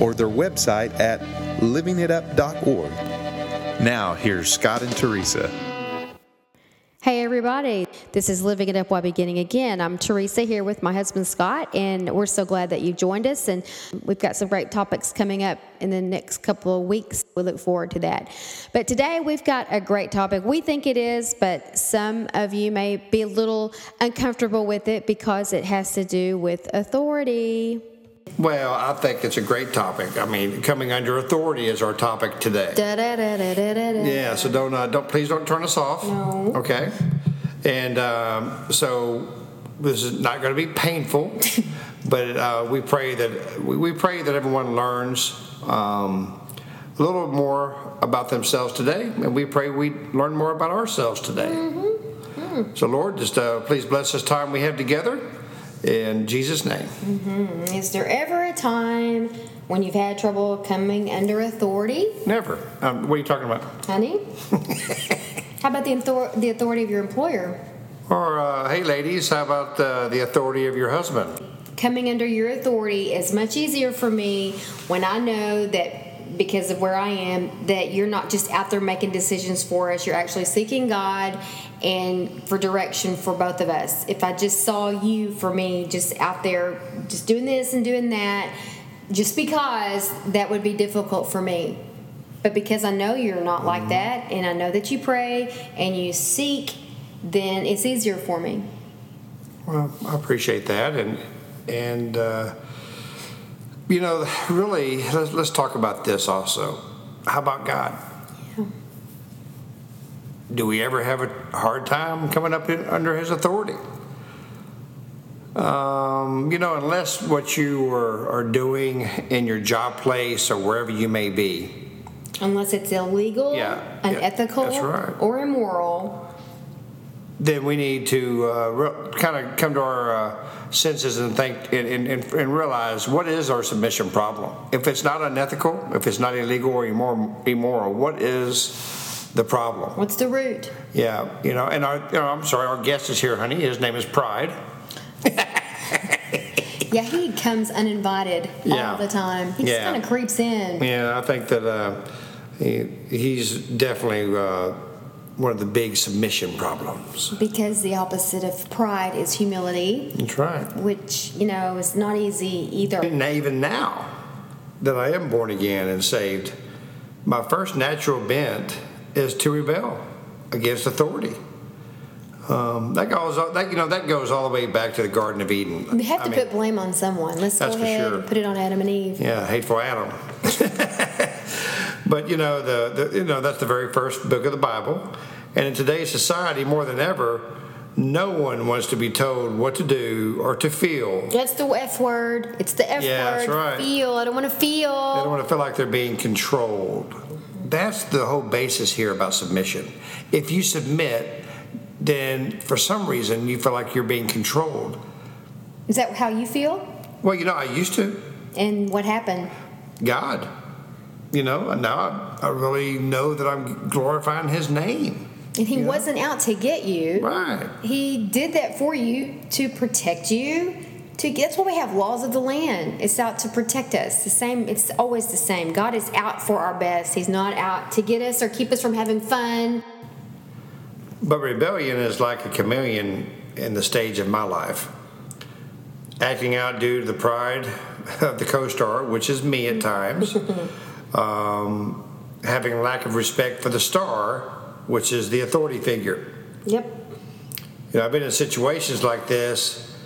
or their website at livingitup.org. Now, here's Scott and Teresa. Hey, everybody. This is Living It Up While Beginning Again. I'm Teresa here with my husband Scott, and we're so glad that you joined us. And we've got some great topics coming up in the next couple of weeks. We look forward to that. But today we've got a great topic. We think it is, but some of you may be a little uncomfortable with it because it has to do with authority. Well, I think it's a great topic. I mean, coming under authority is our topic today. Da, da, da. Yeah, so don't uh, don't please don't turn us off. No. Okay. And um, so this is not going to be painful, but uh, we pray that we, we pray that everyone learns um, a little more about themselves today, and we pray we learn more about ourselves today. So, Lord, just uh, please bless this time we have together. In Jesus' name. Is there ever a time when you've had trouble coming under authority, Never. Um, what are you talking about? honey? How about the, author- the authority of your employer? Or, uh, hey, ladies, how about uh, the authority of your husband? coming under your authority is much easier for me when I know that because of where I am, that you're not just out there making decisions for us, you're actually seeking God and for direction for both of us. If I just saw you for me just out there just doing this and doing that, just because that would be difficult for me. But because I know you're not like that and I know that you pray and you seek, then it's easier for me. Well, I appreciate that, and and uh, you know, really, let's, let's talk about this also. How about God? Do we ever have a hard time coming up in, under His authority? Um, you know, unless what you are, are doing in your job place or wherever you may be, Unless it's illegal, Yeah, yeah, unethical, that's right. or immoral. Then we need to uh, re- kind of come to our uh, senses and think and, and, and realize what is our submission problem. If it's not unethical, if it's not illegal or immoral, immoral what is the problem? What's the root? Yeah, you know, and our, you know, I'm sorry, our guest is here, honey. His name is Pride. Yeah, he comes uninvited Yeah. all the time. He just kind of creeps in. Yeah, I think that uh, he, he's definitely uh, one of the big submission problems. Because the opposite of pride is humility, That's right. which, you know, is not easy either. And even now that I am born again and saved, my first natural bent is to rebel against authority. Um, that goes, that you know, that goes all the way back to the Garden of Eden. We have to I mean, put blame on someone. Let's go That's for ahead sure. and put it on Adam and Eve. yeah, hateful Adam. but you know, the, the you know that's the very first book of the Bible, and in today's society, more than ever, no one wants to be told what to do or to feel. That's the F word. It's the F Yeah, word. that's right. Feel. I don't want to feel. They don't want to feel like they're being controlled. That's the whole basis here about submission. If you submit, then for some reason you feel like you're being controlled. Is that how you feel? Well, you know, I used to. And what happened? God. You know, and now I, I really know that I'm glorifying His name. And he wasn't out to get you. Right. He did that for you to protect you. To that's why we have laws of the land. It's out to protect us. The same. It's always the same. God is out for our best. He's not out to get us or keep us from having fun. But rebellion is like a chameleon in the stage of my life. Acting out due to the pride of the co star, which is me at times. Um, having lack of respect for the star, which is the authority figure. Yep. You know, I've been in situations like this,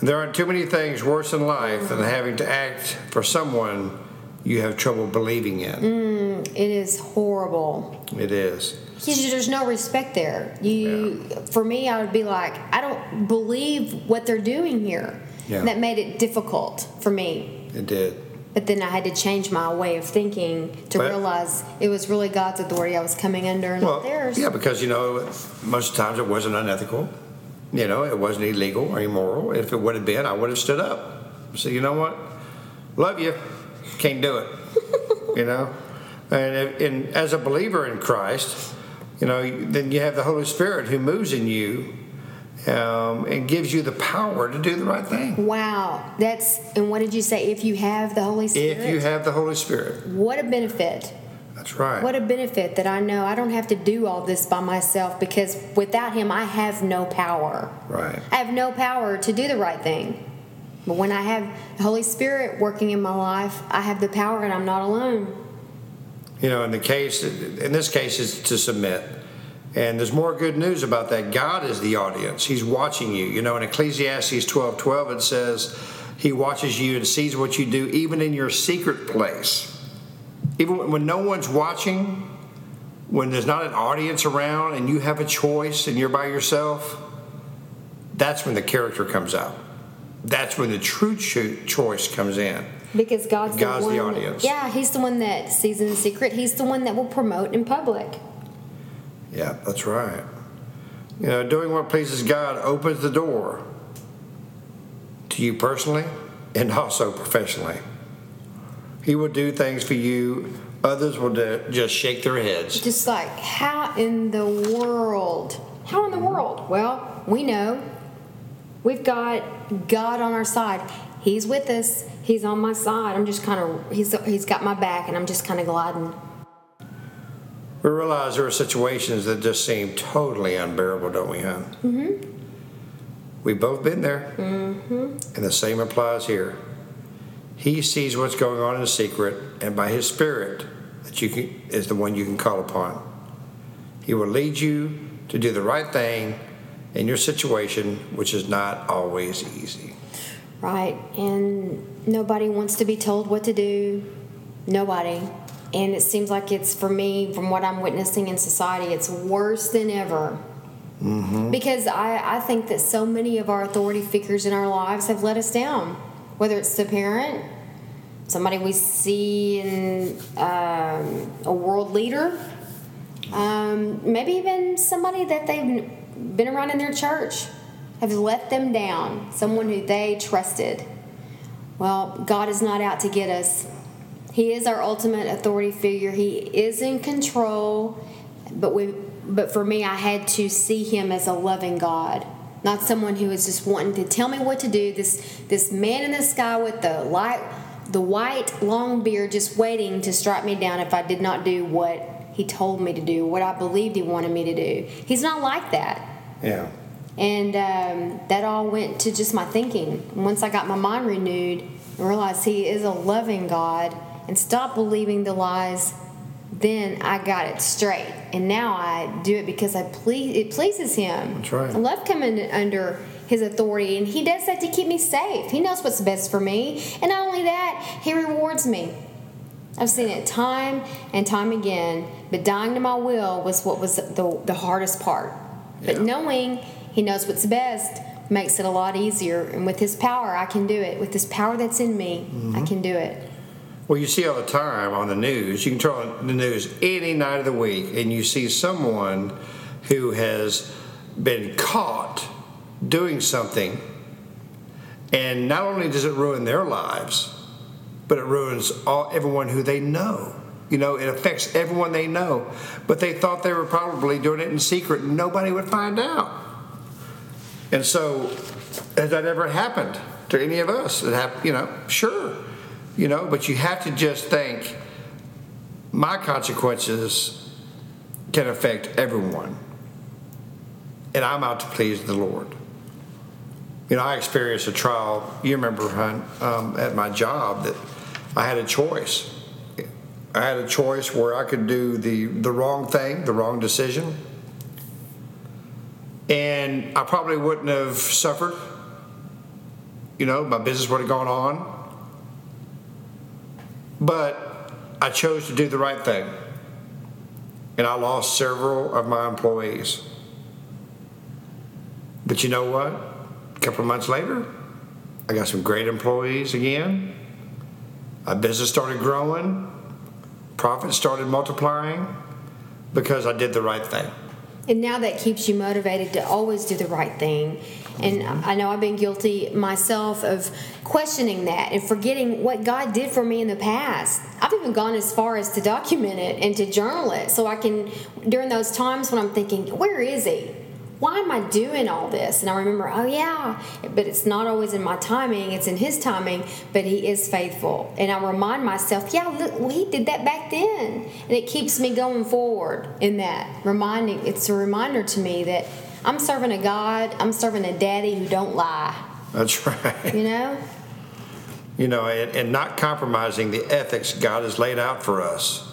and there aren't too many things worse in life than having to act for someone you have trouble believing in. It is horrible. It is. Because there's no respect there. You, for me, I would be like, I don't believe what they're doing here. Yeah. And that made it difficult for me. It did. But then I had to change my way of thinking to Well- realize it was really God's authority I was coming under and Well, not theirs. yeah, because you know, most times it wasn't unethical. You know, it wasn't illegal or immoral. If it would have been, I would have stood up. So you know what? Love you, can't do it. you know, and, if, and as a believer in Christ, you know, then you have the Holy Spirit who moves in you um, and gives you the power to do the right thing. Wow, that's and what did you say? If you have the Holy Spirit, If you have the Holy Spirit, what a benefit! that's right. What a benefit that I know I don't have to do all this by myself because without Him, I have no power. right. I have no power to do the right thing. But when I have the Holy Spirit working in my life, I have the power and I'm not alone. You know, in the case, in this case, is to submit. And there's more good news about that. God is the audience. He's watching you. You know, in Ecclesiastes 12 12, it says, He watches you and sees what you do, even in your secret place. Even when no one's watching, when there's not an audience around and you have a choice and you're by yourself, that's when the character comes out. That's when the true cho- choice comes in. Because God's, God's the the audience. Yeah, He's the one that sees in secret. He's the one that will promote in public. Yeah, that's right. You know, doing what pleases God opens the door to you personally and also professionally. He will do things for you, others will do, just shake their heads. Just like, how in the world? How in the world? Well, we know. We've got God on our side. He's with us. He's on my side. I'm just kind of, he's, he's got my back, and I'm just kind of gliding. We realize there are situations that just seem totally unbearable, don't we, huh? Mm-hmm. We've both been there. Mm-hmm. And the same applies here. He sees what's going on in secret, and by His Spirit, that you can, is the one you can call upon. He will lead you to do the right thing in your situation, which is not always easy. Right. And nobody wants to be told what to do. Nobody. And it seems like it's, for me, from what I'm witnessing in society, it's worse than ever. Because I, I think that so many of our authority figures in our lives have let us down. Whether it's the parent, somebody we see in um, a world leader, um, maybe even somebody that they've been around in their church have let them down, someone who they trusted. Well, God is not out to get us. He is our ultimate authority figure. He is in control, but we but for me I had to see him as a loving God, not someone who was just wanting to tell me what to do. This this man in the sky with the light the white long beard just waiting to strike me down if I did not do what he told me to do, what I believed he wanted me to do. He's not like that. Yeah. And um, that all went to just my thinking. Once I got my mind renewed and realized He is a loving God and stop believing the lies, then I got it straight. And now I do it because I please it pleases Him. That's right. I love coming under His authority, and He does that to keep me safe. He knows what's best for me, and not only that, He rewards me. I've seen it time and time again, but dying to my will was what was the, the hardest part. But knowing He knows what's best makes it a lot easier. And with His power, I can do it. With this power that's in me, Mm-hmm. I can do it. Well, you see all the time on the news, you can turn on the news any night of the week and you see someone who has been caught doing something, and not only does it ruin their lives, but it ruins all everyone who they know. You know, it affects everyone they know. But they thought they were probably doing it in secret and nobody would find out. And so, has that ever happened to any of us? That have, you know, sure, you know, but you have to just think my consequences can affect everyone, and I'm out to please the Lord. You know, I experienced a trial. You remember, hon, um, at my job that I had a choice. I had a choice where I could do the the wrong thing, the wrong decision, and I probably wouldn't have suffered. You know, my business would have gone on. But I chose to do the right thing. And I lost several of my employees. But you know what? A couple of months later, I got some great employees again. My business started growing. Profits started multiplying because I did the right thing. And now that keeps you motivated to always do the right thing. And I know I've been guilty myself of questioning that and forgetting what God did for me in the past. I've even gone as far as to document it and to journal it so I can, during those times when I'm thinking, where is He? why am I doing all this? And I remember, oh yeah, but it's not always in my timing, it's in his timing, but he is faithful. And I remind myself, yeah, look, well, he did that back then. And it keeps me going forward in that, reminding, it's a reminder to me that I'm serving a God, I'm serving a daddy who don't lie. That's right. You know? You know, and, and not compromising the ethics God has laid out for us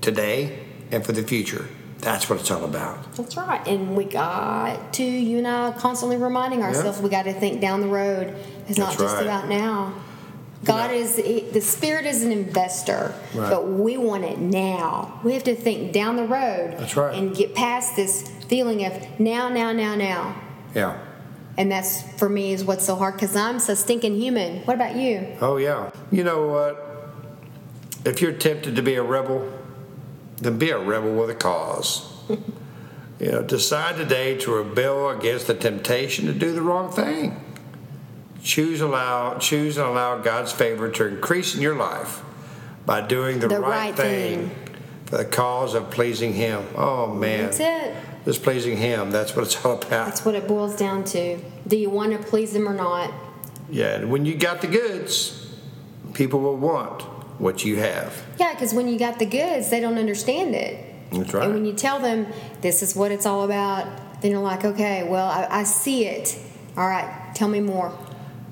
today and for the future. That's what it's all about. That's right. And we got to, you and I, constantly reminding ourselves Yeah. we got to think down the road. It's not just right. about now. God know- is, the Spirit is an investor, Right. but we want it now. We have to think down the road That's right. and get past this feeling of now, now, now, now. Yeah. And that's, for me, is what's so hard because I'm so stinking human. What about you? Oh, yeah. You know what? If you're tempted to be a rebel, then be a rebel with a cause. you know, decide today to rebel against the temptation to do the wrong thing. Choose allow choose and allow God's favor to increase in your life by doing the, The right, right thing, thing. for the cause of pleasing Him. Oh man, That's it. Just pleasing Him. That's what it's all about. That's what it boils down to. Do you want to please Him or not? Yeah, and when you got the goods, people will want what you have. Yeah, because when you got the goods, they don't understand it. That's right. And when you tell them this is what it's all about, then you're like, okay, well, I, I see it. All right, tell me more.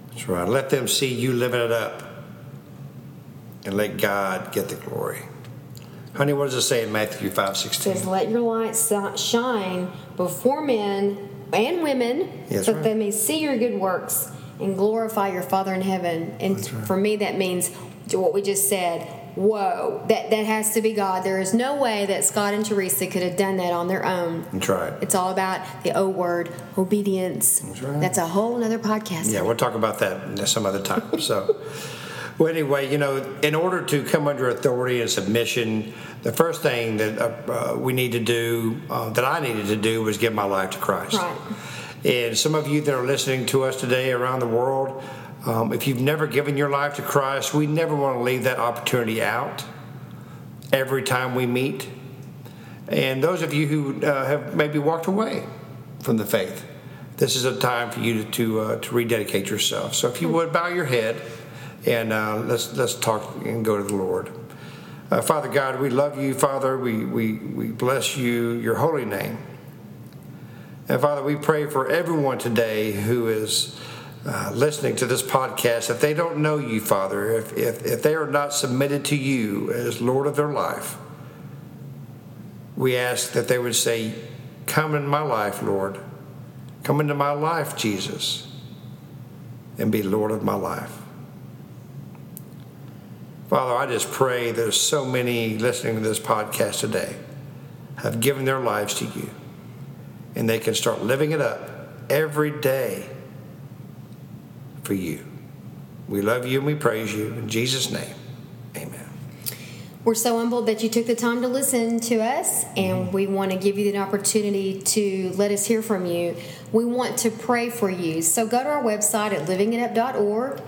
That's right. Let them see you living it up and let God get the glory. Honey, what does it say in Matthew five It sixteen? says, let your light shine before men and women Yes, so right. that they may see your good works and glorify your Father in heaven. And right. for me, that means what we just said. Whoa, that, that has to be God. There is no way that Scott and Teresa could have done that on their own. That's right. It's all about the O word, obedience. That's, right. That's a whole other podcast. Yeah, we'll talk about that some other time. So, well, anyway, you know, in order to come under authority and submission, the first thing that uh, uh, we need to do, uh, that I needed to do, was give my life to Christ. Right. And some of you that are listening to us today around the world, um, if you've never given your life to Christ, we never want to leave that opportunity out every time we meet. And those of you who uh, have maybe walked away from the faith, this is a time for you to to, uh, to rededicate yourself. So if you would bow your head and uh, let's let's talk and go to the Lord. Uh, Father God, we love you, Father. We, we, we bless you, your holy name. And Father, we pray for everyone today who is uh, listening to this podcast. If they don't know you, Father, if, if, if they are not submitted to you as Lord of their life, we ask that they would say, Come in my life, Lord. Come into my life, Jesus, and be Lord of my life. Father, I just pray there's so many listening to this podcast today have given their lives to you and they can start living it up every day for you. We love you and we praise you. In Jesus' name, amen. We're so humbled that you took the time to listen to us, and we want to give you the opportunity to let us hear from you. We want to pray for you. So go to our website at livingitup.org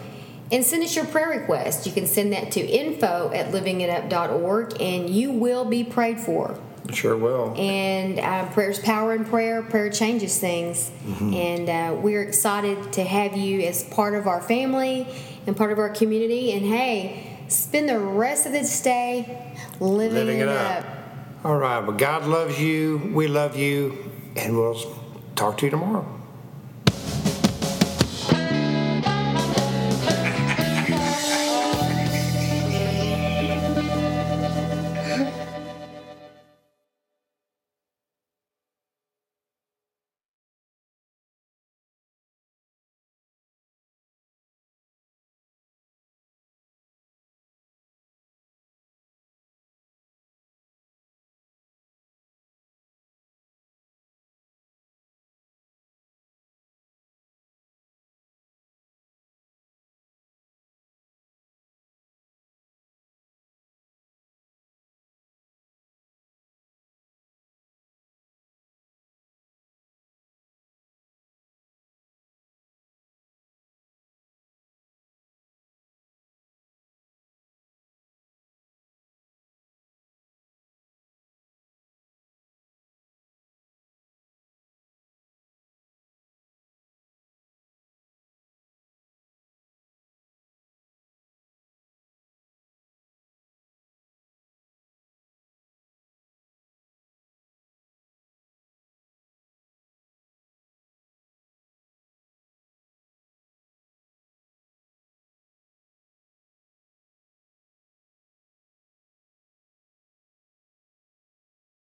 and send us your prayer request. You can send that to info at livingitup.org, and you will be prayed for. Sure will. And uh, prayer's power in prayer. Prayer changes things. And uh, we're excited to have you as part of our family and part of our community. And hey, spend the rest of this day living, Living it, it up. up. All right. Well, God loves you. We love you. And we'll talk to you tomorrow.